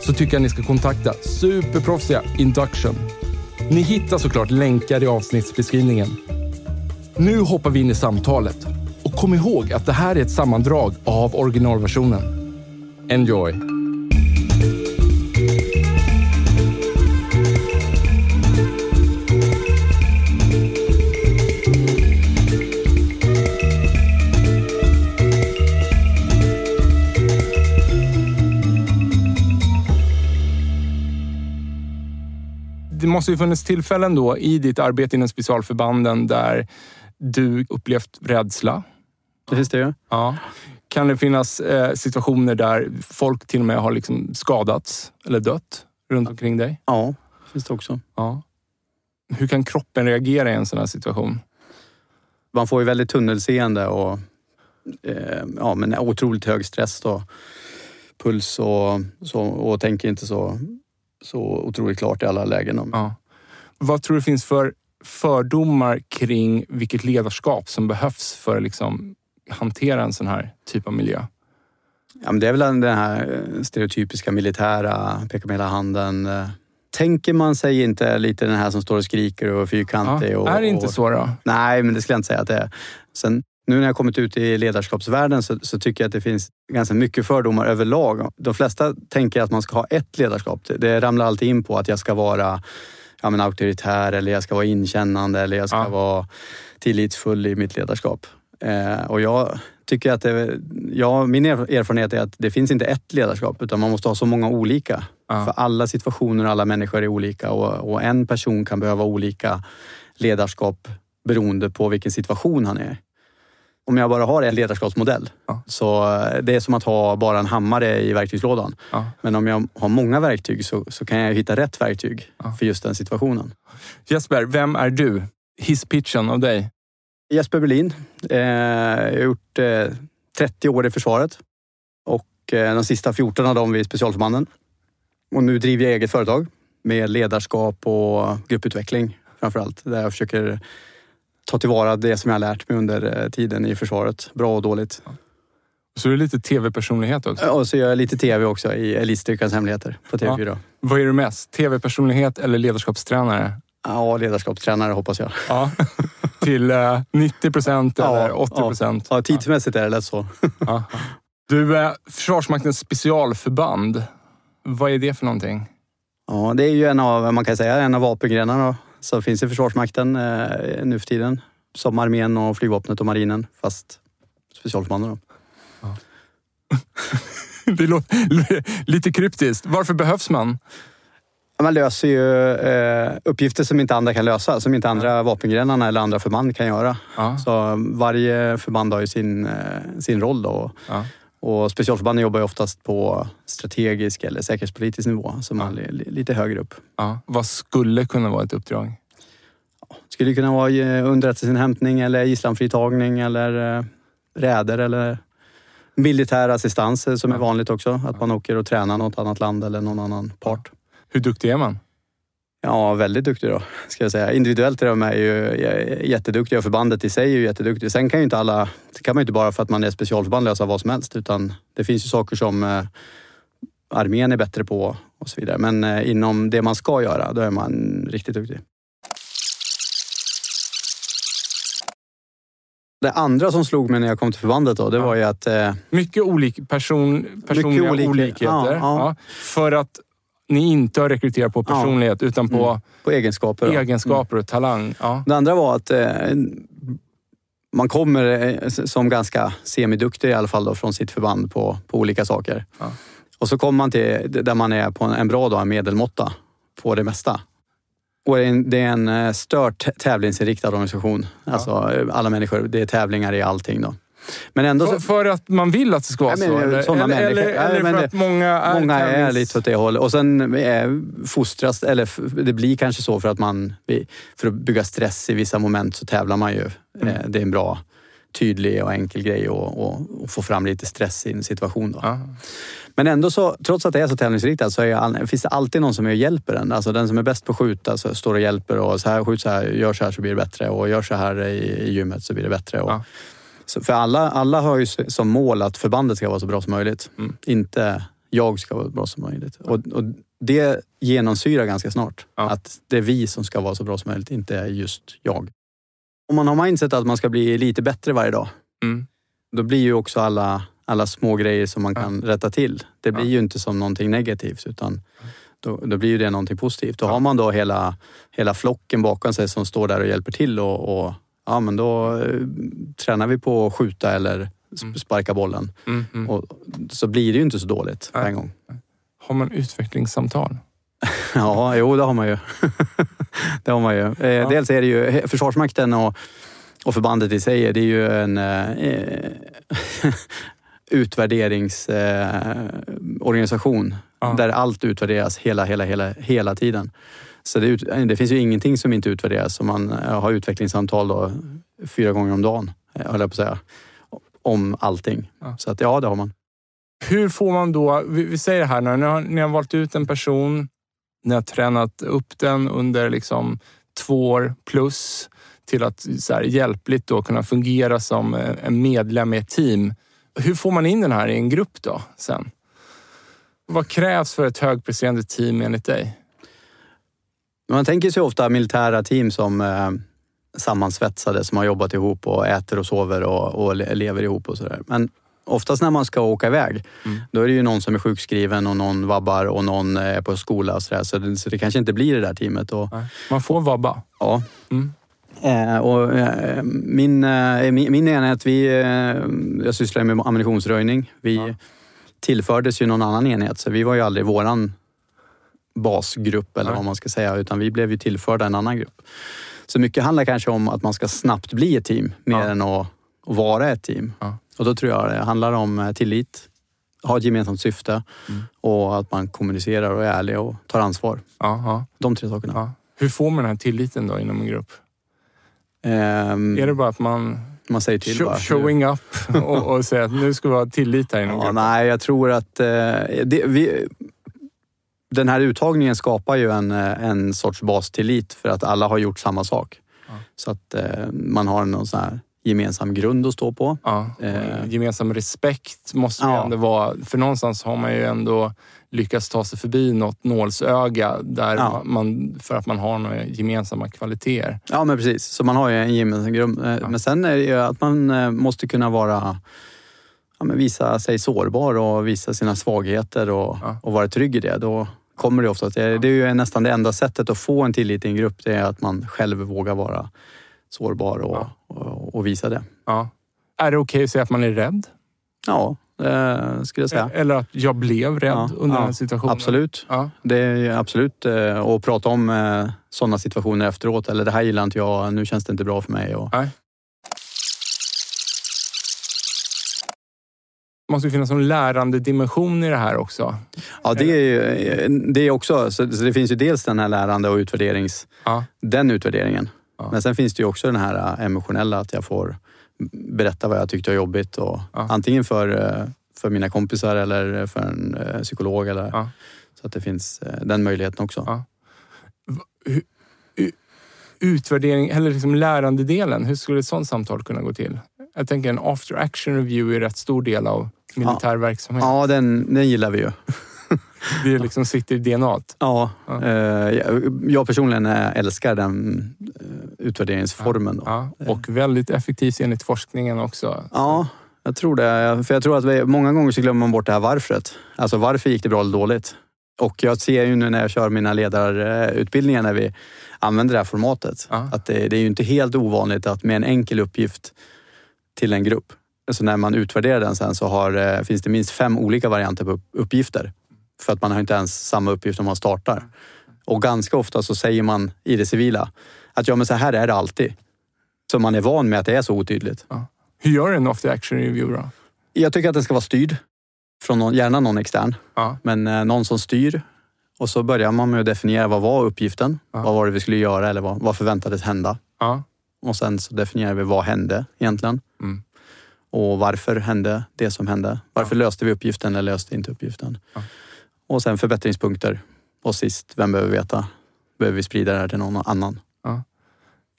så tycker jag ni ska kontakta superproffsiga Induction. Ni hittar såklart länkar i avsnittsbeskrivningen. Nu hoppar vi in i samtalet och kom ihåg att det här är ett sammandrag av originalversionen. Enjoy! Måste ju funnits tillfällen då i ditt arbete inom specialförbanden där du upplevt rädsla. Precis det. Ja. Kan det finnas eh, situationer där folk till och med har liksom skadats eller dött runt omkring dig? Ja, finns det också. Ja. Hur kan kroppen reagera i en sån här situation? Man får ju väldigt tunnelseende och eh, ja, men otroligt hög stress då. Puls och, så, och tänker inte så, så otroligt klart i alla lägen. Ja. Vad tror du finns för fördomar kring vilket ledarskap som behövs för att liksom hantera en sån här typ av miljö? Ja, men det är väl den här stereotypiska militära, peka med hela handen. Tänker man sig inte lite den här som står och skriker och är fyrkantig? Ja, och, är det inte och, så då? Nej, men det skulle jag inte säga att det är. Sen, nu när jag kommit ut i ledarskapsvärlden så, så, tycker jag att det finns ganska mycket fördomar överlag. De flesta tänker att man ska ha ett ledarskap. Det, ramlar alltid in på att jag ska vara ja, men auktoritär eller jag ska vara inkännande eller jag ska Ja. vara tillitsfull i mitt ledarskap. Eh, och jag tycker att det, ja, min erf- erfarenhet är att det finns inte ett ledarskap utan man måste ha så många olika. Ja. För alla situationer och alla människor är olika och, och en person kan behöva olika ledarskap beroende på vilken situation han är. Om jag bara har en ledarskapsmodell Ja. så eh, det är som att ha bara en hammare i verktygslådan. Ja. Men om jag har många verktyg så, så kan jag hitta rätt verktyg Ja. för just den situationen. Jesper, vem är du? Hisspitchen av dig? Jesper Berlin. Eh, jag har gjort eh, 30 år i försvaret och eh, de sista 14 av dem vid specialförbanden. Och nu driver jag eget företag med ledarskap och grupputveckling framför allt. Där jag försöker ta tillvara det som jag har lärt mig under eh, tiden i försvaret. Bra och dåligt. Så är du lite tv-personlighet också. Och så gör jag lite tv också i Elitstyrkans hemligheter på TV4. Vad är du mest? Tv-personlighet eller ledarskapstränare? Ja, ledarskapstränare hoppas jag. Ja. Till eh, 90 procent eller 80 procent? Ja, tidsmässigt är det lätt så. Ja. Du, eh, Försvarsmaktens specialförband. Vad är det för någonting? Ja, det är ju en av, man kan säga, en av vapengrenarna som finns i Försvarsmakten eh, nu för tiden. Som armén och flygvapnet och marinen, fast specialförbanden. Då. Det låter lite kryptiskt. Varför behövs man? Ja, Man löser ju eh, uppgifter som inte andra kan lösa, som inte andra vapengrenarna eller andra förband kan göra. Ja. Så varje förband har ju sin, eh, sin roll då. Ja. Och specialförbanden jobbar ju oftast på strategisk eller säkerhetspolitisk nivå, som man är li- lite högre upp. Ja. Vad skulle kunna vara ett uppdrag? Skulle det kunna vara eh, underrättelseinhämtning eller gisslanfritagning eller eh, räder eller militär assistans som är vanligt också. Att man åker och tränar något annat land eller någon annan part. Hur duktig är man? Ja, väldigt duktig då, ska jag säga. Individuellt är de här ju eh, jätteduktiga och förbandet i sig är ju jätteduktigt. Sen kan ju inte alla, det kan man ju inte bara för att man är specialförband lösa vad som helst, utan det finns ju saker som eh, armén är bättre på och så vidare. Men eh, inom det man ska göra, då är man riktigt duktig. Det andra som slog mig när jag kom till förbandet då, det Ja. var ju att eh, Mycket olik person, personliga olik- olikheter. ja, ja. För att ni inte har rekryterat på Ja. personlighet utan på Mm. På egenskaper. egenskaper och talang. Ja. Det andra var att eh, man kommer eh, som ganska semiduktig i alla fall då, från sitt förband på, på olika saker. Ja. Och så kommer man till där man är på en, bra dag, en medelmåtta på det mesta. Och det är en, det är en eh, stört tävlingsinriktad organisation. Alltså eh, alla människor, det är tävlingar i allting då. Men ändå För, så, för att man vill att det ska vara så? men, Eller, sådana eller, eller, människor. Ja, eller men för det- att många är Många är lite åt det hållet. Och sen eh, fostras, eller det blir kanske så för att man, för att bygga stress i vissa moment så tävlar man ju. Mm. Eh, Det är en bra, tydlig och enkel grej att och, och få fram lite stress i en situation. Då. Ja. Men ändå så, trots att det är så tävlingsriktat så all, finns det alltid någon som är och hjälper en. Alltså den som är bäst på att skjuta så står och hjälper och så här, skjut så här, gör så här så blir det bättre och gör så här i, i gymmet så blir det bättre. Och, Ja. För alla, alla har ju som mål att förbandet ska vara så bra som möjligt. Mm. Inte jag ska vara så bra som möjligt. Och, och det genomsyrar ganska snart. Ja. Att det är vi som ska vara så bra som möjligt, inte just jag. Om man har mindset att man ska bli lite bättre varje dag, Mm. då blir ju också alla, alla små grejer som man Ja. kan rätta till. Det blir Ja. ju inte som någonting negativt utan då, då blir ju det någonting positivt. Då Ja. har man då hela, hela flocken bakom sig som står där och hjälper till och, och ja men då eh, tränar vi på att skjuta eller sp- Mm. sparka bollen. Mm. Mm. Och så blir det ju inte så dåligt på Nej. en gång. Har man utvecklingssamtal? Ja, jo det har man ju. det har man ju. Eh, Dels är det ju Försvarsmakten och, och förbandet i sig, det är ju en eh, utvärderingsorganisation Ja. där allt utvärderas hela, hela, hela, hela tiden. Så det, ut, det finns ju ingenting som inte utvärderas. Om man eh, har utvecklingssamtal då, fyra gånger om dagen, eh, höll jag på att säga, om allting. Ja. Så att ja, det har man. Hur får man då, vi, vi säger här nu, ni har, ni har valt ut en person, ni har tränat upp den under liksom två år plus till att så här, hjälpligt då kunna fungera som eh, en medlem i ett team. Hur får man in den här i en grupp då sen? Vad krävs för ett högpresterande team enligt dig? Man tänker sig ofta militära team som eh, sammansvetsade som har jobbat ihop och äter och sover och, och le- lever ihop och sådär. Men oftast när man ska åka iväg, Mm. då är det ju någon som är sjukskriven och någon vabbar och någon eh, är på skola och sådär. Så det, så det kanske inte blir det där teamet. Och. Man får vabba. ja. Mm. Eh, och, eh, min, eh, min, min enhet, vi, eh, jag sysslar med ammunitionsröjning. Vi Ja. tillfördes ju någon annan enhet, så vi var ju aldrig våran basgrupp eller Nej. vad man ska säga, utan vi blev ju tillförda en annan grupp. Så mycket handlar kanske om att man ska snabbt bli ett team, mer Ja. än att, att vara ett team. Ja. Och då tror jag det handlar om eh, tillit, ha ett gemensamt syfte Mm. och att man kommunicerar och är ärlig och tar ansvar. Ja, ja, De tre sakerna. ja. Hur får man den här tilliten då inom en grupp? Ehm, Är det bara att man man säger till bara. showing up och, och säger att nu ska vi ha tillit här inom Ja, gruppen? nej, jag tror att eh, det, vi, den här uttagningen skapar ju en, eh, en sorts bastillit för att alla har gjort samma sak. Ja. Så att eh, man har någon sån här gemensam grund att stå på. Ja, Eh. gemensam respekt måste ju Ja. ändå vara... För någonstans har man ju ändå lyckats ta sig förbi något nålsöga där Ja. man, för att man har några gemensamma kvaliteter. Ja, men precis. Så man har ju en gemensam grund. Eh. Men sen är det ju att man måste kunna vara ja, men visa sig sårbar och visa sina svagheter och, och vara trygg i det. Då kommer det ofta att det, det är ju nästan det enda sättet att få en tillit i en grupp. Det är att man själv vågar vara sårbar och, Ja. och, och visa det. Ja. Är det okej att säga att man är rädd? Ja, det skulle jag säga. Eller att jag blev rädd Ja, under ja, den här situationen? Absolut. Ja. Det är absolut eh, att prata om eh, sådana situationer efteråt. Eller det här gillar inte jag, nu känns det inte bra för mig. Och, Nej. Måste ju finnas en lärande dimension i det här också. Ja, det är, ju- det är också, så det finns ju dels den här lärande och utvärderings, Ja. den utvärderingen. Ja. Men sen finns det ju också den här äh, emotionella, att jag får berätta vad jag tyckte var jobbigt. Och Ja. Antingen för, äh, för mina kompisar eller för en äh, psykolog. Eller. Så att det finns den möjligheten också. Utvärdering, eller liksom lärandedelen, hur skulle ett sådant samtal kunna gå till? Jag tänker en after action review är rätt stor del av militär verksamhet. Ja, den, den gillar vi ju. Det liksom sitter i DNA. Ja, Ja. eh, jag- jag personligen äh, älskar den äh, utvärderingsformen. Ja, och väldigt effektivt enligt forskningen också. Ja, jag tror det. För jag tror att vi, många gånger så glömmer man bort det här varföret. Alltså varför gick det bra eller dåligt? Och jag ser ju nu när jag kör mina ledarutbildningar när vi använder det här formatet. Ja. Att det, det är ju inte helt ovanligt att med en enkel uppgift till en grupp. Så när man utvärderar den sen så har, eh, finns det minst fem olika varianter på upp- uppgifter. För att man har inte ens samma uppgift när man startar. Och ganska ofta så säger man i det civila att ja men så här är det alltid. Så man är van med att det är så otydligt. Hur gör en after action review då? Jag tycker att den ska vara styrd. Från någon, gärna någon extern. Ja. Men eh, någon som styr. Och så börjar man med att definiera vad var uppgiften? Ja. Vad var det vi skulle göra eller vad, vad förväntades hända? Ja. Och sen så definierar vi vad hände egentligen? Mm. Och varför hände det som hände? Varför löste vi uppgiften eller löste inte uppgiften? Ja. Och sen förbättringspunkter. Och sist, vem behöver veta? Behöver vi sprida det här till någon annan?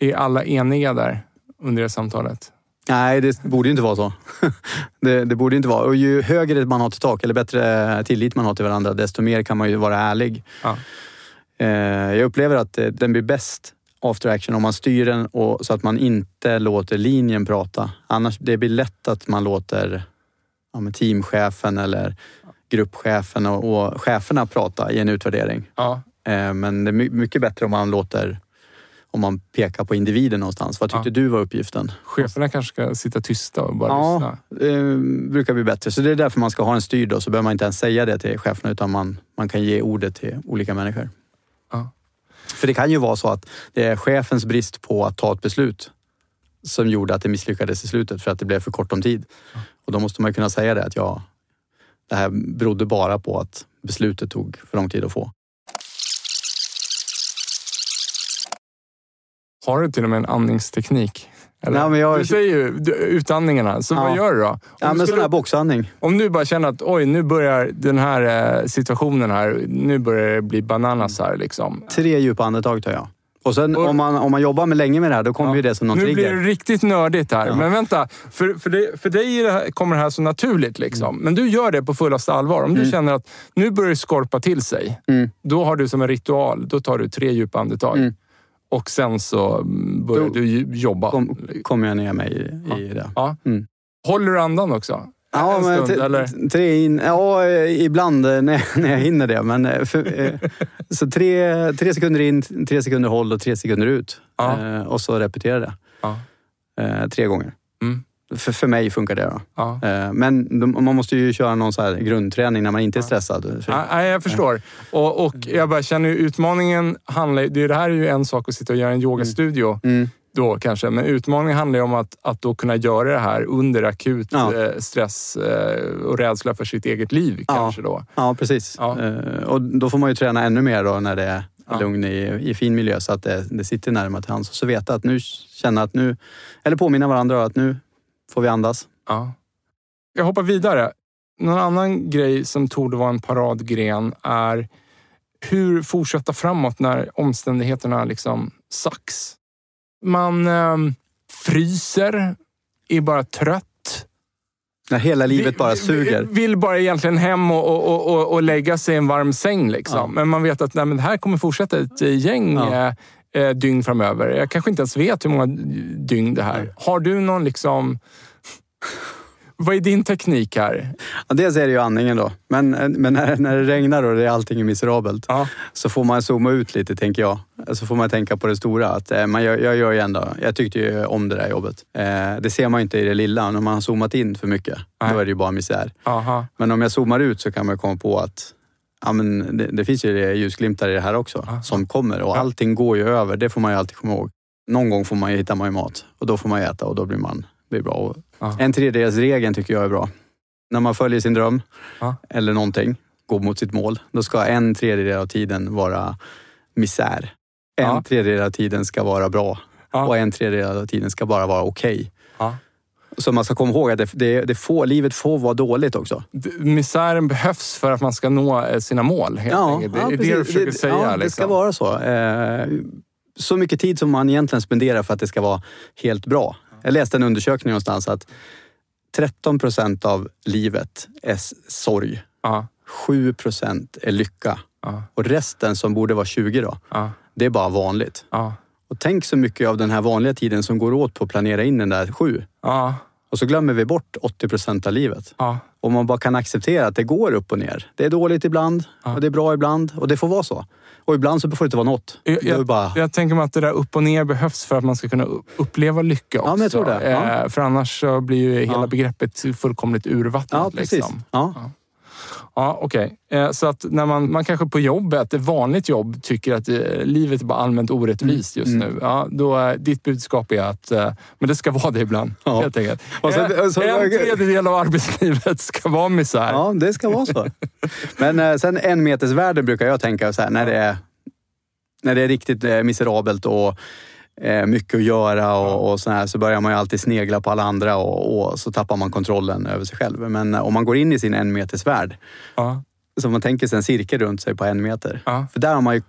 Är alla eniga där under det samtalet? Nej, det borde inte vara så. det, det borde inte vara. Och ju högre man har till tak eller bättre tillit man har till varandra, desto mer kan man ju vara ärlig. Ja. Eh, jag upplever att eh, den blir bäst after action om man styr den och, så att man inte låter linjen prata. Annars det blir lätt att man låter ja, teamchefen eller gruppchefen och, och cheferna prata i en utvärdering. Ja. Eh, men det är my- mycket bättre om man låter om man pekar på individen någonstans. Vad tyckte Ja. du var uppgiften? Cheferna kanske ska sitta tysta och bara Ja, lyssna. eh, brukar bli bättre. Så det är därför man ska ha en styrd då, så behöver man inte ens säga det till cheferna utan man, man kan ge ordet till olika människor. Ja. För det kan ju vara så att det är chefens brist på att ta ett beslut som gjorde att det misslyckades i slutet för att det blev för kort om tid. Och då måste man ju kunna säga det att ja, det här berodde bara på att beslutet tog för lång tid att få. Har du till och med en andningsteknik? Nej, men jag- Du säger ju du- utandningarna, så Ja. vad gör du då? Om, Ja, du men sån skulle, här boxandning. om du bara känner att oj, nu börjar den här eh, situationen här, nu börjar det bli bananas här liksom. Tre djupa andetag tar jag. Och sen Och- om, man, om man jobbar med länge med det här, då kommer Ja. ju det som någon nu trigger. blir det riktigt nördigt här. Ja. Men vänta, för, för, dig, för dig det här, kommer det här så naturligt. Liksom. Men du gör det på fullaste allvar. Om du Mm. känner att nu börjar det skorpa till sig, Mm. då har du som en ritual, då tar du tre djupa andetag. Och sen så mm, börjar Då du jobba. Kom, kommer jag ner mig i, i det. Ja. Mm. Håller du andan också? Ja, en men stund, eller? tre in, ja, eh, ibland eh, när, när jag hinner det. Men eh, för, så tre, tre sekunder in, tre sekunder håll och tre sekunder ut. Ja. Och så repetera det. Ja. Tre gånger. Mm. För, för mig funkar det. Då. Ja. Eh, men de, man måste ju köra någon så här grundträning när man inte är stressad. För, Ja, Nej, jag förstår. Och, och jag bara känner utmaningen handlar det, det här är ju en sak att sitta och göra en yogastudio mm, då kanske. Men utmaningen handlar ju om att, att då kunna göra det här under akut Ja. eh, stress eh, och rädsla för sitt eget liv kanske då. ja, precis. Och då får man ju träna ännu mer då när det är Ja. lugn i, i fin miljö så att det, det sitter närmare till hands. Och så veta att nu känna att nu, eller påminna varandra att nu får vi andas. Ja. Jag hoppar vidare. Någon annan grej som torde vara en paradgren är hur fortsätta framåt när omständigheterna liksom sax. Man eh, fryser, är bara trött. När hela livet bara suger. Vill, bara egentligen hem och, och, och, och, lägga sig i en varm säng. Liksom. Ja. Men man vet att nej, det här kommer fortsätta ett eh, gäng Ja. Eh, dygn framöver. Jag kanske inte ens vet hur många dygn det här. Nej. Har du någon liksom... Vad är din teknik här? Ja, dels är det ju andningen då. Men, men när, när det regnar och det är allting är miserabelt Ja. så får man zooma ut lite, tänker jag. Så får man tänka på det stora. Att, eh, man gör, jag gör ju ändå, jag tyckte ju om det där jobbet. Eh, det ser man ju inte i det lilla. När man har zoomat in för mycket, Nej. då är det ju bara misär. Aha. Men om jag zoomar ut så kan man komma på att ja, men det, det finns ju ljusglimtar i det här också Aha. som kommer. Och Ja. allting går ju över, det får man ju alltid komma ihåg. Någon gång får man ju, hittar man ju mat och då får man äta och då blir man blir bra. Och Ja. en tredjedelsregeln tycker jag är bra. När man följer sin dröm Ja. eller någonting, går mot sitt mål, då ska en tredjedel av tiden vara misär. En tredjedel av tiden ska vara bra och en tredjedel av tiden ska bara vara okej. Ja. Så man ska komma ihåg att det, det, det får, livet får vara dåligt också. Misären behövs för att man ska nå eh, sina mål. Helt enkelt. Det är det du försöker Det- säga. Ja, det liksom. ska vara så. Eh, så mycket tid som man egentligen spenderar för att det ska vara helt bra. Jag läste en undersökning någonstans att 13 procent av livet är sorg. Ja, 7 procent är lycka. ja, Och resten som borde vara 20 då, ja, det är bara vanligt. ja, Och tänk så mycket av den här vanliga tiden som går åt på att planera in den där 7. ja, Och så glömmer vi bort 80 procent av livet. ja. Och man bara kan acceptera att det går upp och ner. Det är dåligt ibland Ja. och det är bra ibland och det får vara så. Och ibland så får det inte vara något. Jag, jag, bara... jag tänker mig att det där upp och ner behövs för att man ska kunna uppleva lycka också. Ja, men jag tror det. Ja. Eh, För annars så blir ju hela begreppet fullkomligt urvattnat. Ja, precis. Liksom. Ja. Ja, okej. Eh, Så att när man, man kanske på jobbet, ett vanligt jobb, tycker att eh, livet är bara allmänt orättvist just Mm. nu. Ja, då, ditt budskap är att eh, men det ska vara det ibland, Ja. helt enkelt. Sen- så- en tredjedel av arbetslivet ska vara misär. ja, det ska vara så. Men sen en meters värde brukar jag tänka så här, när det är, när det är riktigt miserabelt och eh, mycket att göra och, och så här, så börjar man ju alltid snegla på alla andra och, och så tappar man kontrollen över sig själv. Men eh, om man går in i sin en meters värld, Ja, så man tänker sig en cirkel runt sig på en meter. ja, För där har man ju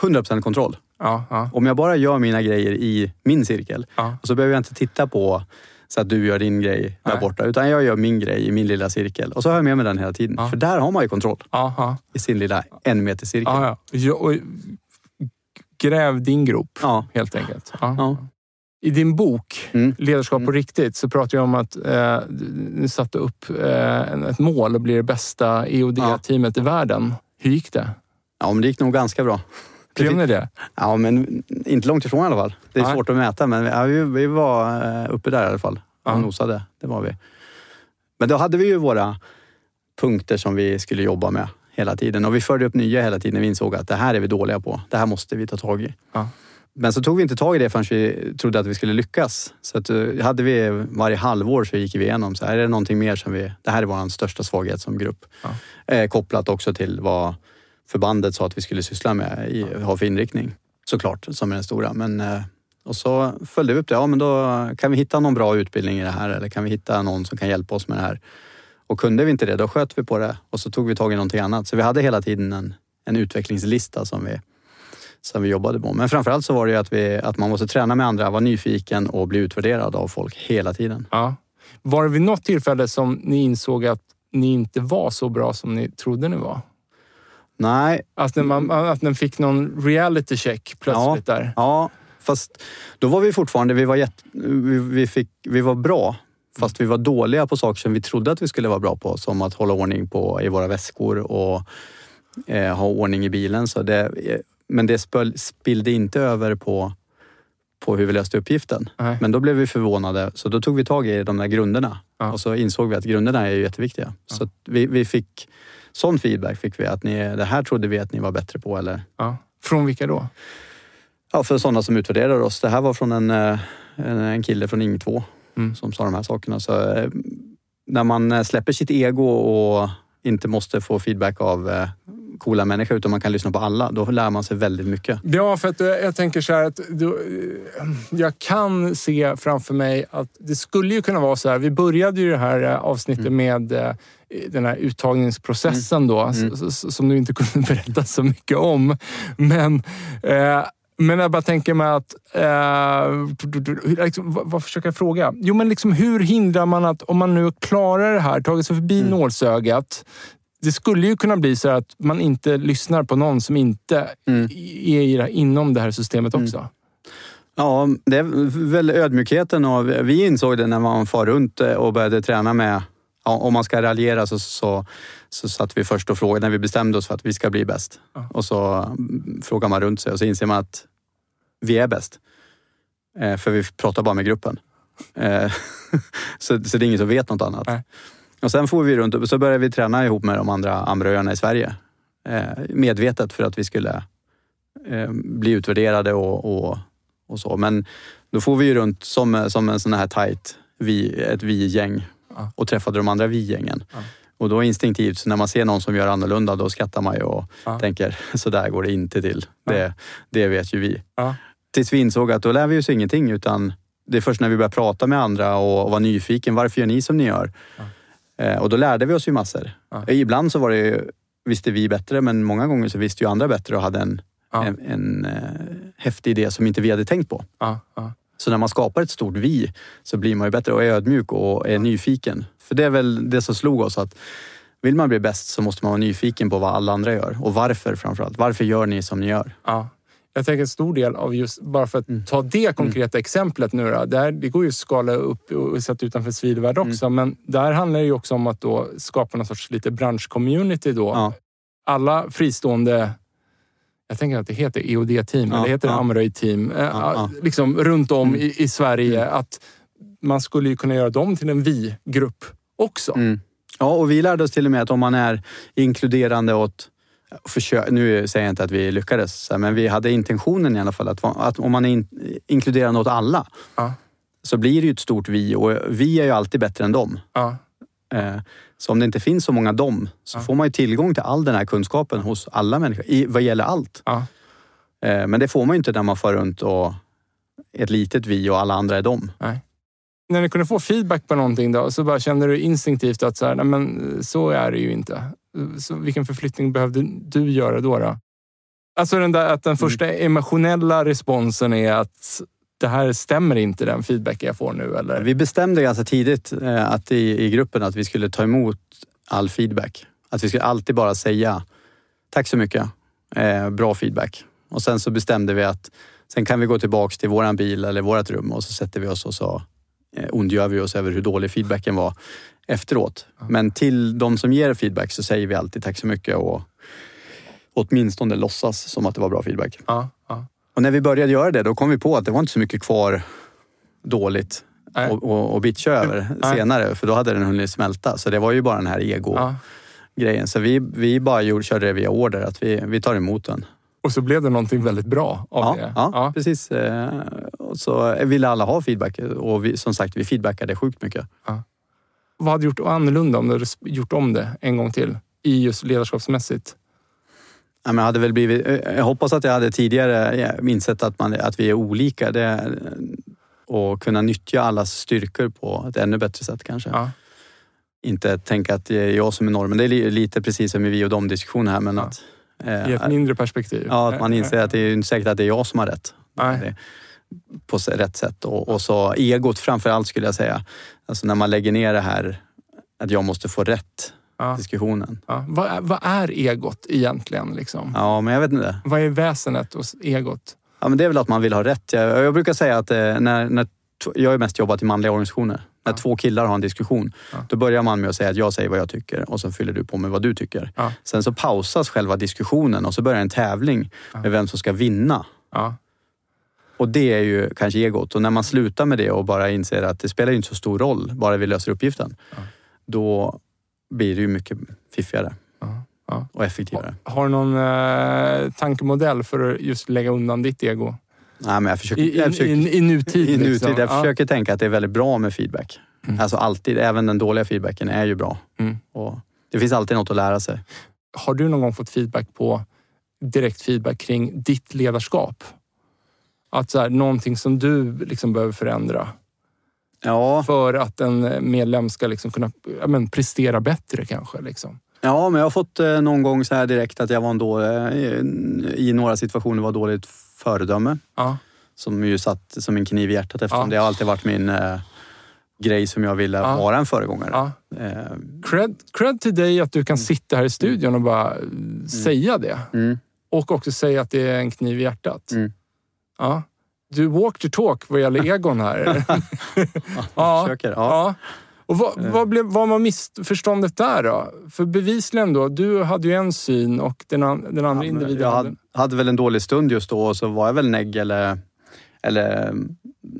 100% kontroll. ja, Om jag bara gör mina grejer i min cirkel, så behöver jag inte titta på så att du gör din grej där Nej. borta, utan jag gör min grej i min lilla cirkel. Och så har jag med mig den hela tiden. Ja. För där har man ju kontroll ja. i sin lilla en meter cirkel. ja, ja. Ja, och Gräv din grop, Ja. helt enkelt. Ja. Ja. I din bok Mm. Ledarskap på Mm. riktigt så pratar jag om att eh, ni satte upp eh, ett mål att bli det bästa EOD-teamet i världen. Hur gick det? ja, men det gick nog ganska bra. Blev ni det? Ja, men inte långt ifrån i alla fall. Det är Nej. svårt att mäta, men ja, vi, vi var eh, uppe där i alla fall. Ja. Och nosade, det var vi. Men då hade vi ju våra punkter som vi skulle jobba med hela tiden. Och vi förde upp nya hela tiden. Vi insåg att det här är vi dåliga på. Det här måste vi ta tag i. Ja. Men så tog vi inte tag i det förrän vi trodde att vi skulle lyckas. Så att, eh, hade vi varje halvår så gick vi igenom. Så här, är det någonting mer som vi... Det här är vår största svaghet som grupp. Ja. Eh, kopplat också till vad förbandet sa att vi skulle syssla med, i, ha för inriktning. Såklart, som är den stora. Men, eh, och så följde vi upp det. Ja, men då kan vi hitta någon bra utbildning i det här eller kan vi hitta någon som kan hjälpa oss med det här? Och kunde vi inte det, då sköt vi på det och så tog vi tag i någonting annat. Så vi hade hela tiden en, en utvecklingslista som vi, som vi jobbade på. Men framförallt så var det att, vi, att man måste träna med andra, vara nyfiken och bli utvärderad av folk hela tiden. Ja. Var det vid något tillfälle som ni insåg att ni inte var så bra som ni trodde ni var? Nej, Att den, man, att den fick någon reality check plötsligt där? Ja, fast då var vi fortfarande, vi var, jätt, vi, vi, fick, vi var bra. Fast vi var dåliga på saker som vi trodde att vi skulle vara bra på. Som att hålla ordning på, i våra väskor och eh, ha ordning i bilen. Så det, eh, men det spöl, spillde inte över på, på hur vi löste uppgiften. Nej. Men då blev vi förvånade, så då tog vi tag i de där grunderna. Ja. Och så insåg vi att grunderna är ju jätteviktiga. Så att vi, vi fick sån feedback fick vi, att ni, det här trodde vi att ni var bättre på. Eller, Ja. Från vilka då? Ja, för sådana som utvärderar oss. Det här var från en, eh, en, en kille från Ing 2 Mm. som sa de här sakerna. Så, eh, när man eh, släpper sitt ego och inte måste få feedback av eh, coola människor utan man kan lyssna på alla, då lär man sig väldigt mycket. Ja, för att jag tänker så här att då, jag kan se framför mig att det skulle ju kunna vara så här. Vi började ju det här avsnittet Mm. med den här uttagningsprocessen då, Mm. s- s- som du inte kunde berätta så mycket om. Men eh, men jag bara tänker mig att... Eh, liksom, vad, vad försöker jag fråga? Jo, men liksom, hur hindrar man att om man nu klarar det här, tagit sig förbi Mm. nålsögat. Det skulle ju kunna bli så att man inte lyssnar på någon som inte Mm. är inom det här systemet Mm. också. Ja, det är väl ödmjukheten och vi insåg det när man far runt eh, och började träna med Ja, om man ska raljera så, så, så satt vi först och frågade när vi bestämde oss för att vi ska bli bäst. Ja. Och så mm, frågar man runt sig och så inser man att vi är bäst. Eh, för vi pratar bara med gruppen. Eh, så, så det är ingen som vet något annat. Nej. Och sen får vi runt och så började vi träna ihop med de andra Amröarna i Sverige. Eh, medvetet för att vi skulle eh, bli utvärderade och, och, och så. Men då får vi ju runt som, som en sån här tight vi, ett vi-gäng Ja. och träffade de andra vi-gängen. Ja. Och då instinktivt, så när man ser någon som gör annorlunda, då skrattar man ju och Ja. tänker, så där går det inte till. Ja. Det, det vet ju vi. Ja. Tills vi insåg att då lär vi oss ingenting, utan det är först när vi börjar prata med andra och, och vara nyfiken. Varför gör ni som ni gör? Eh, och då lärde vi oss ju massor. Eh, Ibland så var det ju, visste vi bättre, men många gånger så visste ju andra bättre och hade en, en, en eh, häftig idé som inte vi hade tänkt på. Så när man skapar ett stort vi så blir man ju bättre och är ödmjuk och är nyfiken. För det är väl det som slog oss att vill man bli bäst så måste man vara nyfiken på vad alla andra gör och varför framförallt. Varför gör ni som ni gör? Ja. jag tänker en stor del av just, bara för att Mm. ta det konkreta exemplet nu då. Där, det går ju att skala upp och sätta utanför Svidvärd också. Mm. Men där handlar det ju också om att då skapa någon sorts lite branschcommunity då. Ja. Alla fristående jag tänker att det heter EOD-team, Ja, eller heter det ja. Amröj-team? Eh, Ja, ja. Liksom runt om Mm. i, i Sverige. Att man skulle ju kunna göra dem till en vi-grupp också. Mm. Ja, och vi lärde oss till och med att om man är inkluderande åt Försök, nu säger jag inte att vi lyckades, men vi hade intentionen i alla fall att, att om man är in, inkluderande åt alla Ja. så blir det ju ett stort vi och vi är ju alltid bättre än dem. Ja. Eh, Så om det inte finns så många dem så Ja. får man ju tillgång till all den här kunskapen hos alla människor i, vad gäller allt. Eh, Men det får man ju inte när man får runt och ett litet vi och alla andra är dem. När ni kunde få feedback på någonting då, så bara kände du instinktivt att så, här, nej, men, så är det ju inte. Så vilken förflyttning behövde du göra då? då? Alltså den där, att den första emotionella responsen är att det här stämmer inte den feedback jag får nu. Eller? Vi bestämde ganska tidigt eh, att i, i gruppen att vi skulle ta emot all feedback. Att vi skulle alltid bara säga tack så mycket, eh, bra feedback. Och sen så bestämde vi att sen kan vi gå tillbaks till våran bil eller vårat rum och så sätter vi oss och så ondgör vi oss över hur dålig feedbacken var efteråt. Men till de som ger feedback så säger vi alltid tack så mycket och åtminstone låtsas som att det var bra feedback. Ja, ja. Och när vi började göra det, då kom vi på att det var inte så mycket kvar dåligt Nej. och, och, och bitcha över Nej. senare, för då hade den hunnit smälta. Så det var ju bara den här ego-grejen. Ja. Så vi, vi bara gjorde, körde det via order, att vi, vi tar emot den. Och så blev det någonting väldigt bra av Ja, det. ja, precis. Eh, så ville alla ha feedback och vi, som sagt, vi feedbackade sjukt mycket. Vad hade du gjort annorlunda om du hade gjort om det en gång till? I just ledarskapsmässigt. Ja, men jag, hade väl blivit, eh, jag hoppas att jag hade tidigare eh, insett att, man, att vi är olika. Det, och kunna nyttja allas styrkor på ett ännu bättre sätt kanske. Ja. Inte tänka att det är jag som är normen. Det är li- lite precis som i vi och dem diskussionen här. Men Ja. att, eh, I ett mindre perspektiv. ja, att man inser att det är inte säkert att det är jag som har rätt. Nej. På rätt sätt. Och, och så egot framför allt skulle jag säga. Alltså när man lägger ner det här att jag måste få rätt Ja. diskussionen. Ja. Vad, är- vad är egot egentligen? Liksom? Ja, men jag vet inte. Vad är väsenet hos egot? Ja, men det är väl att man vill ha rätt. Jag, jag brukar säga att eh, när, när, jag har mest jobbat i manliga organisationer. När Ja. två killar har en diskussion, Ja. då börjar man med att säga att jag säger vad jag tycker och så fyller du på med vad du tycker. Sen så pausas själva diskussionen och så börjar en tävling med vem som ska vinna. Och det är ju kanske egot. Och när man slutar med det och bara inser att det spelar inte så stor roll, bara vi löser uppgiften. Ja. Då blir det ju mycket fiffigare Ja. Ja. och effektivare. Har du någon eh, tankemodell för att just lägga undan ditt ego? Nej, men jag försöker, I, jag försöker i, i nutid? I nutid. liksom. Jag Ja. försöker tänka att det är väldigt bra med feedback. Mm. Alltså alltid, även den dåliga feedbacken är ju bra. Mm. Och det finns alltid något att lära sig. Har du någon gång fått feedback på direkt feedback kring ditt ledarskap? Att så här, någonting som du liksom behöver förändra Ja, för att en medlem ska liksom kunna ja, men, prestera bättre kanske. Liksom. ja men jag har fått eh, någon gång så här direkt att jag var en då, eh, i några situationer var dåligt föredöme. Ja. Som ju satt som en kniv i hjärtat eftersom Ja. det har alltid varit min eh, grej som jag ville Ja. vara en föregångare. Ja. Eh, Cred, cred till dig att du kan sitta här i studion och bara säga det. mm, Och också säga att det är en kniv i hjärtat. Mm. Ja. Du walk the talk vad gäller egon här. Ja. försöker. Ja. Ja. Och vad, vad, blev, vad var missförståndet där då? För bevisligen då, du hade ju en syn och den, an, den andra Ja, individen jag hade... hade, väl en dålig stund just då och så var jag väl negg eller, eller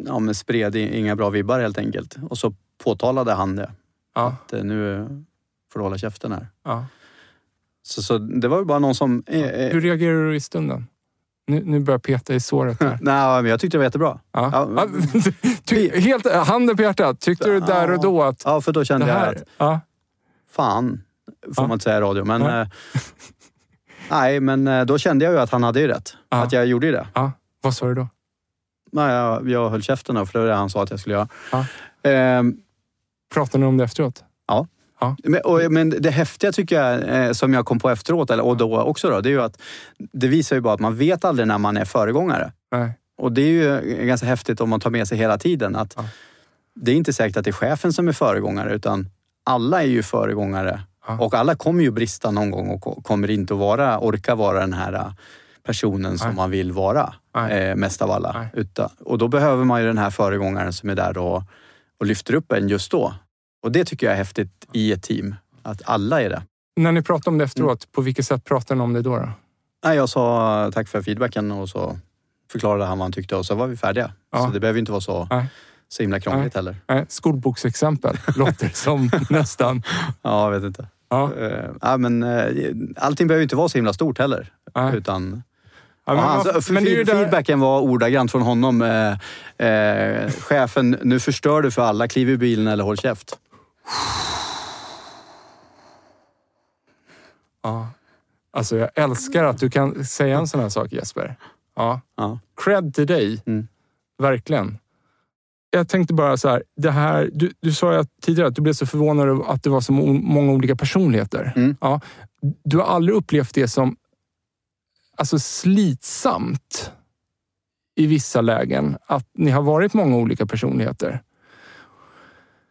ja, men spred inga bra vibbar helt enkelt. Och så påtalade han det. Ja, Att eh, nu får du hålla käften här. ja. Så, så det var ju bara någon som... Eh, eh, Hur reagerar du i stunden? Nu, nu börjar jag peta i såret här. nej, men jag tyckte det var jättebra. Ja. Ja, Ja, ty, helt, handen på hjärtat, tyckte du där och då att Ja, för då kände jag här... att Ja, fan, får Ja. man inte säga i radio. Men, Nej. eh, nej, men eh, då kände jag ju att han hade ju rätt. Ja. Att jag gjorde ju det. ja. Vad sa du då? Nej, jag, jag höll käften då, för det var det han sa att jag skulle göra. Ja. Ehm, Pratade ni om det efteråt? Men, och, men det häftiga tycker jag, eh, som jag kom på efteråt, eller, och då också, då, det är ju att det visar ju bara att man vet aldrig när man är föregångare. Nej. Och det är ju ganska häftigt om man tar med sig hela tiden att Ja. det är inte säkert att det är chefen som är föregångare, utan alla är ju föregångare. Ja. Och alla kommer ju brista någon gång och ko- kommer inte att vara, orka vara den här eh, personen som Nej. man vill vara eh, mest av alla. Utan, och då behöver man ju den här föregångaren som är där och, och lyfter upp en just då. Och det tycker jag är häftigt i ett team, att alla är det. När ni pratade om det efteråt, Mm. på vilket sätt pratade ni om det då? då? Nej, jag sa tack för feedbacken och så förklarade han vad han tyckte och så var vi färdiga. Ja. Så det behöver inte vara så, Nej. så himla krångligt heller. Nej, skolboksexempel låter som nästan. Ja, jag vet inte. Ja, Eh, ja, men, eh, allting behöver inte vara så himla stort heller. nej. Utan, Ja, men, man- alltså, men ju feed- Feedbacken var ordagrant från honom. Eh, eh, chefen, nu förstör du för alla. Kliv ur bilen eller håll käft. Ja. Alltså jag älskar att du kan säga en sån här sak Jesper. Ja. Ja. Cred till dig. Mm. Verkligen. Jag tänkte bara så här, det här du, du sa ju tidigare att du blev så förvånad över att det var så många olika personligheter. Mm. Ja. Du har aldrig upplevt det som alltså slitsamt i vissa lägen, att ni har varit många olika personligheter.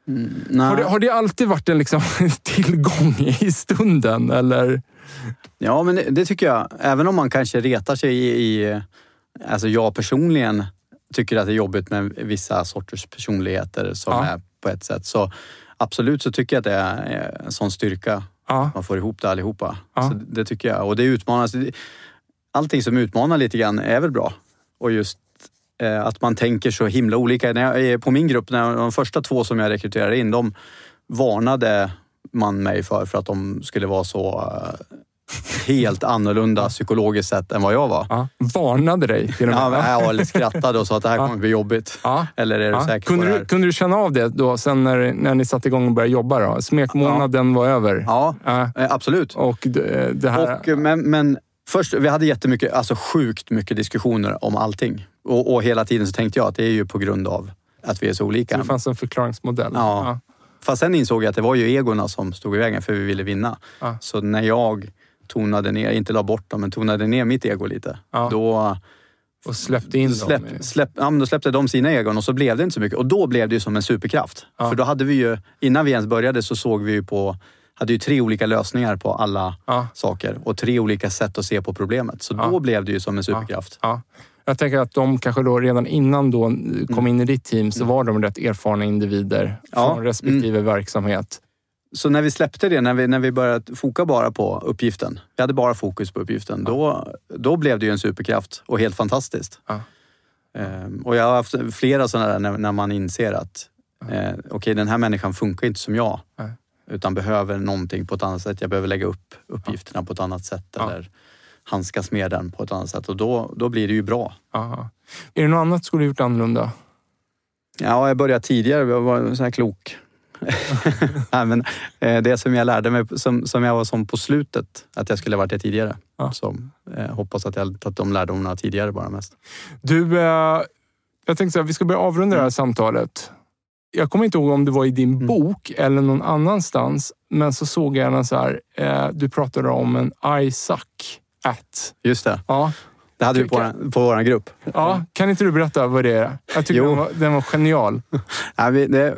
Mm. Har det, har det alltid varit en liksom tillgång i stunden? Eller? Ja, men det, det tycker jag. Även om man kanske retar sig i... i alltså jag personligen tycker att det är jobbigt med vissa sorters personligheter som Ja. är på ett sätt. Så absolut så tycker jag att det är en sån styrka. Ja, Man får ihop det allihopa. Ja. Så det tycker jag. Och det utmanas. Allting som utmanar lite grann är väl bra. Och just eh, att man tänker så himla olika. När jag är på min grupp, när de första två som jag rekryterade in, de varnade man mig för, för att de skulle vara så eh, helt annorlunda psykologiskt sett än vad jag var. ja. Varnade dig till. Ja, ja, eller skrattade och sa att det här kommer bli jobbigt. Ja. Eller är du säker på Kunde, det här? du, kunde du känna av det då sen när, när ni satte igång och började jobba? Då? Smekmånaden var över. Ja, eh, absolut. Och det, det här... Och, eh, men, men först, vi hade jättemycket, alltså sjukt mycket diskussioner om allting. Och, och hela tiden så tänkte jag att det är ju på grund av att vi är så så olika. det fanns en förklaringsmodell. Ja. Fast sen insåg jag att det var ju egorna som stod i vägen för vi ville vinna. Ja. Så när jag tonade ner, inte la bort dem, men tonade ner mitt ego lite. Ja. Då, Och släppte in släpp, dem. släpp, ja, men då släppte de sina egon och så blev det inte så mycket. Och då blev det ju som en superkraft. Ja. För då hade vi ju, innan vi ens började så såg vi ju på, hade ju tre olika lösningar på alla Ja. saker och tre olika sätt att se på problemet. Så Ja. då blev det ju som en superkraft. Ja. Jag tänker att de kanske då redan innan då kom in i ditt team så Mm. var de rätt erfarna individer Ja. från respektive verksamhet. Så när vi släppte det, när vi, när vi började foka bara på uppgiften, vi hade bara fokus på uppgiften, då, då blev det ju en superkraft och helt fantastiskt. Ja. Ehm, och jag har haft flera sådana där när, när man inser att eh, okej, den här människan funkar inte som jag. Utan behöver någonting på ett annat sätt. Jag behöver lägga upp uppgifterna på ett annat sätt Ja. eller handskas med den på ett annat sätt. Och då, då blir det ju bra. Aha. Är det något annat skulle du gjort annorlunda? Ja, jag började tidigare. Jag var så här klok. Nej, men, eh, det som jag lärde mig, som, som jag var som på slutet, att jag skulle ha varit det tidigare. Ja. Så, eh, hoppas att jag tagit de lärdomarna tidigare bara mest. Du, eh, jag tänkte så här, vi ska börja avrunda det här samtalet. Jag kommer inte ihåg om det var i din Mm. bok eller någon annanstans, men så såg jag en så här, eh, du pratade om en Isaac at. Just det, Ja, det hade vi på, vår- på vår grupp. ja, kan inte du berätta vad det är? Jag tycker den var, den var genial. Nej, vi, det,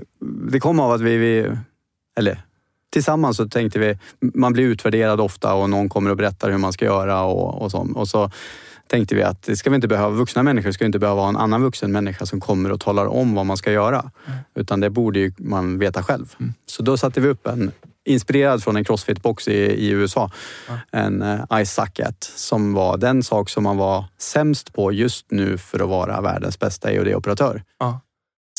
det kom av att vi, vi, eller tillsammans så tänkte vi, man blir utvärderad ofta och någon kommer och berättar hur man ska göra och, och så. Och så tänkte vi att det ska vi inte behöva, vuxna människor ska inte behöva ha en annan vuxen människa som kommer och talar om vad man ska göra. Utan det borde ju man veta själv. Mm. Så då satte vi upp en, inspirerad från en crossfit-box i, i USA, Ja. en uh, Isaac som var den sak som man var sämst på just nu för att vara världens bästa EOD-operatör. Ja.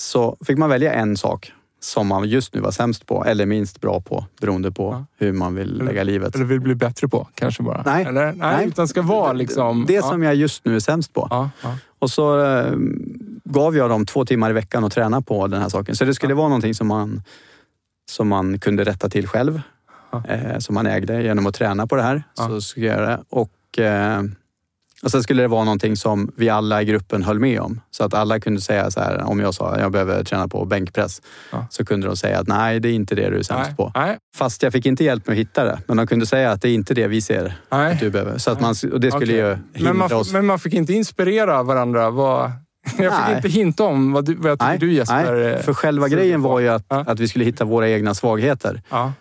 Så fick man välja en sak som man just nu var sämst på eller minst bra på beroende på Ja. hur man vill lägga livet. Eller vill bli bättre på, kanske bara. Nej. Eller, nej, Nej. utan ska vara liksom... Det ja. som jag just nu är sämst på. Och så eh, gav jag dem två timmar i veckan att träna på den här saken. Så det skulle vara någonting som man, som man kunde rätta till själv. Ja. Eh, som man ägde genom att träna på det här. Ja. Så skulle jag det. Och, eh, och sen skulle det vara någonting som vi alla i gruppen höll med om. Så att alla kunde säga så här, om jag sa att jag behöver träna på bänkpress. Ja. Så kunde de säga att nej, det är inte det du är sämst Nej, på. nej, Fast jag fick inte hjälp med att hitta det. Men de kunde säga att det är inte det vi ser nej. att du behöver. Så att man, och det skulle Okej. ju hindra men, man, oss. men man fick inte inspirera varandra? Vad, jag fick Nej. inte hinta om vad, du, vad jag tycker Nej, du Jesper... Nej, för själva grejen var ju att, Ja. att vi skulle hitta våra egna svagheter. Ja,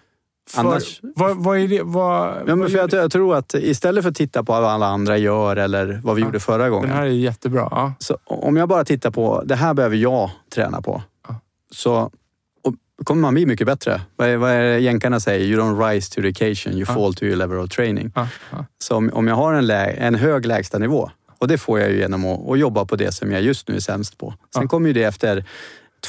För, Annars- vad, vad är det? Vad, Ja, men för jag, jag tror att istället för att titta på vad alla andra gör eller vad vi Ja. gjorde förra gången. Den här är jättebra. Ja. Så om jag bara tittar på, det här behöver jag träna på. Så kommer man bli mycket bättre. Vad är, vad är det jänkarna säger? You don't rise to the occasion, you fall to your level of training. Så om, om jag har en, lä, en hög lägstanivå, och det får jag ju genom att, att jobba på det som jag just nu är sämst på. Sen Ja. kommer ju det efter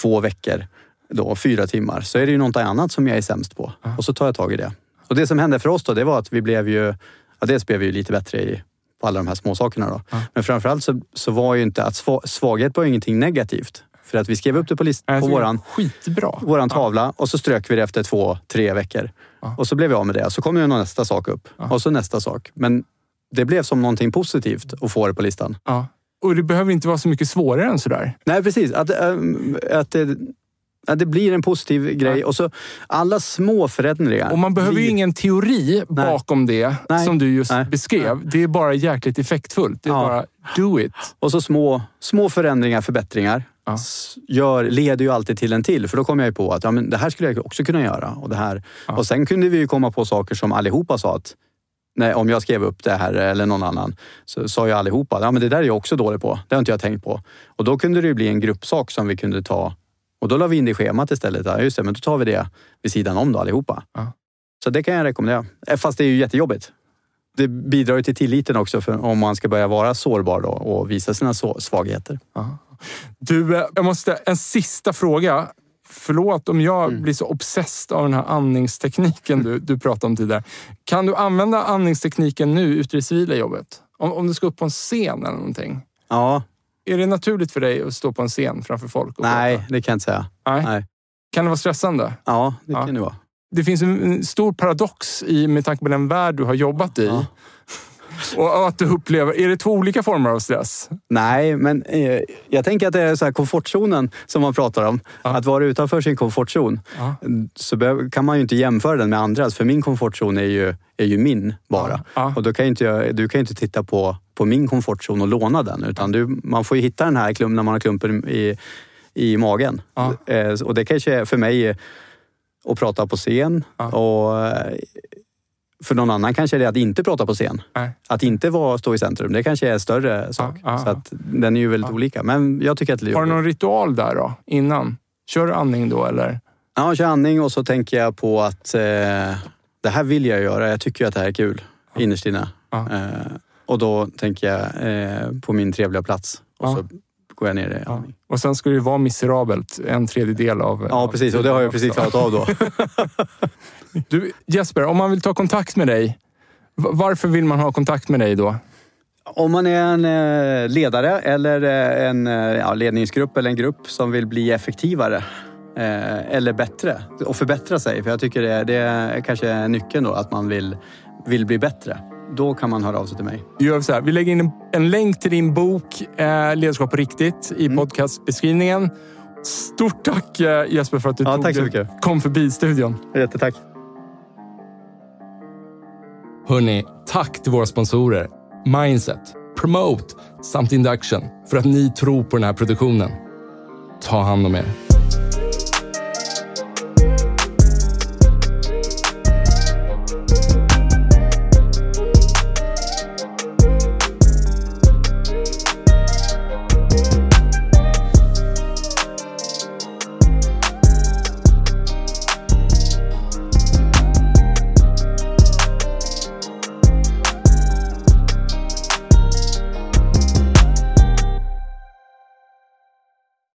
två veckor, då, fyra timmar, så är det ju något annat som jag är sämst på. Ja. Och så tar jag tag i det. Och det som hände för oss då, det var att vi blev ju, ja, dels blev vi ju lite bättre i, på alla de här små sakerna då. Ja. Men framförallt så, så var ju inte att sva, svaghet var ingenting negativt. För att vi skrev upp det på, list, på våran, Skitbra. våran tavla och så strök vi det efter två, tre veckor. Ja. Och så blev vi av med det. Så kom ju nästa sak upp. Ja. Och så nästa sak. Men det blev som någonting positivt att få det på listan. Ja. Och det behöver inte vara så mycket svårare än sådär. Nej, precis. Att, ähm, att, det, att det blir en positiv grej. Ja. Och så alla små förändringar. Och man behöver ju blir- ingen teori bakom det Nej. som du just Nej. beskrev. Det är bara jäkligt effektfullt. Det är Ja. bara do it. Och så små, små förändringar, förbättringar. Ja. Gör, leder ju alltid till en till. För då kommer jag ju på att ja, men det här skulle jag också kunna göra. Och, det här. Och sen kunde vi ju komma på saker som allihopa sa att Nej, om jag skrev upp det här eller någon annan så sa ju allihopa ja, men det där är jag också dålig på. Det har inte jag tänkt på. Och då kunde det ju bli en gruppsak som vi kunde ta och då la vi in det i schemat istället. Ja, just det, men då tar vi det vid sidan om då allihopa. Ja. Så det kan jag rekommendera. Eh, Fast det är ju jättejobbigt. Det bidrar ju till tilliten också för om man ska börja vara sårbar då och visa sina svagheter. Ja. Du, eh, jag måste... En sista fråga. Förlåt om jag Mm. blir så obsessed av den här andningstekniken du, du pratade om tidigare. Kan du använda andningstekniken nu ute i det civila jobbet? Om, om du ska upp på en scen eller någonting. Ja, Är det naturligt för dig att stå på en scen framför folk? Nej, prata? det kan jag inte säga. nej. nej. Kan det vara stressande? Ja, det Ja. kan det vara. Det finns en en stor paradox i, med tanke på den värld du har jobbat i. Ja. Och att du upplever... Är det två olika former av stress? Nej, men eh, jag tänker att det är så här komfortzonen som man pratar om. Ja. Att vara utanför sin komfortzon. Ja. Så kan man ju inte jämföra den med andras. För min komfortzon är ju, är ju min bara. Ja. Och då kan ju inte jag, du kan ju inte titta på, på min komfortzon och låna den. Utan du, man får ju hitta den här klumpen när man har klumpen i, i magen. Eh, och det kanske är för mig att prata på scen. Och för någon annan kanske det är att inte prata på scen. Nej. Att inte vara, stå i centrum, det kanske är en större sak. ja, så ja. att den är ju väldigt Ja. olika. Men jag tycker att det Har du någon ritual där då? Innan? Kör du andning då eller? Ja, jag kör andning och så tänker jag på att eh, det här vill jag göra. Jag tycker att det här är kul innerst inne. Ja. Eh, och då tänker jag eh, på min trevliga plats och Ja. så går jag ner i Ja. andning. Och sen ska det ju vara miserabelt. En tredjedel av... Ja, av precis. Och det har jag precis klarat av då. Du Jesper, om man vill ta kontakt med dig. Varför vill man ha kontakt med dig då? Om man är en eh, ledare eller eh, en eh, ja, ledningsgrupp eller en grupp som vill bli effektivare eller bättre och förbättra sig. För jag tycker det, det är kanske nyckeln då, att man vill, vill bli bättre. Då kan man höra av sig till mig. Vi gör så här, vi lägger in en, länk till din bok eh, Ledarskap på riktigt i Mm. podcastbeskrivningen. Stort tack Jesper för att du Ja, kom förbi studion. Jättetack. Hörni, tack till våra sponsorer Mindset, Promote samt Induction för att ni tror på den här produktionen. Ta hand om er.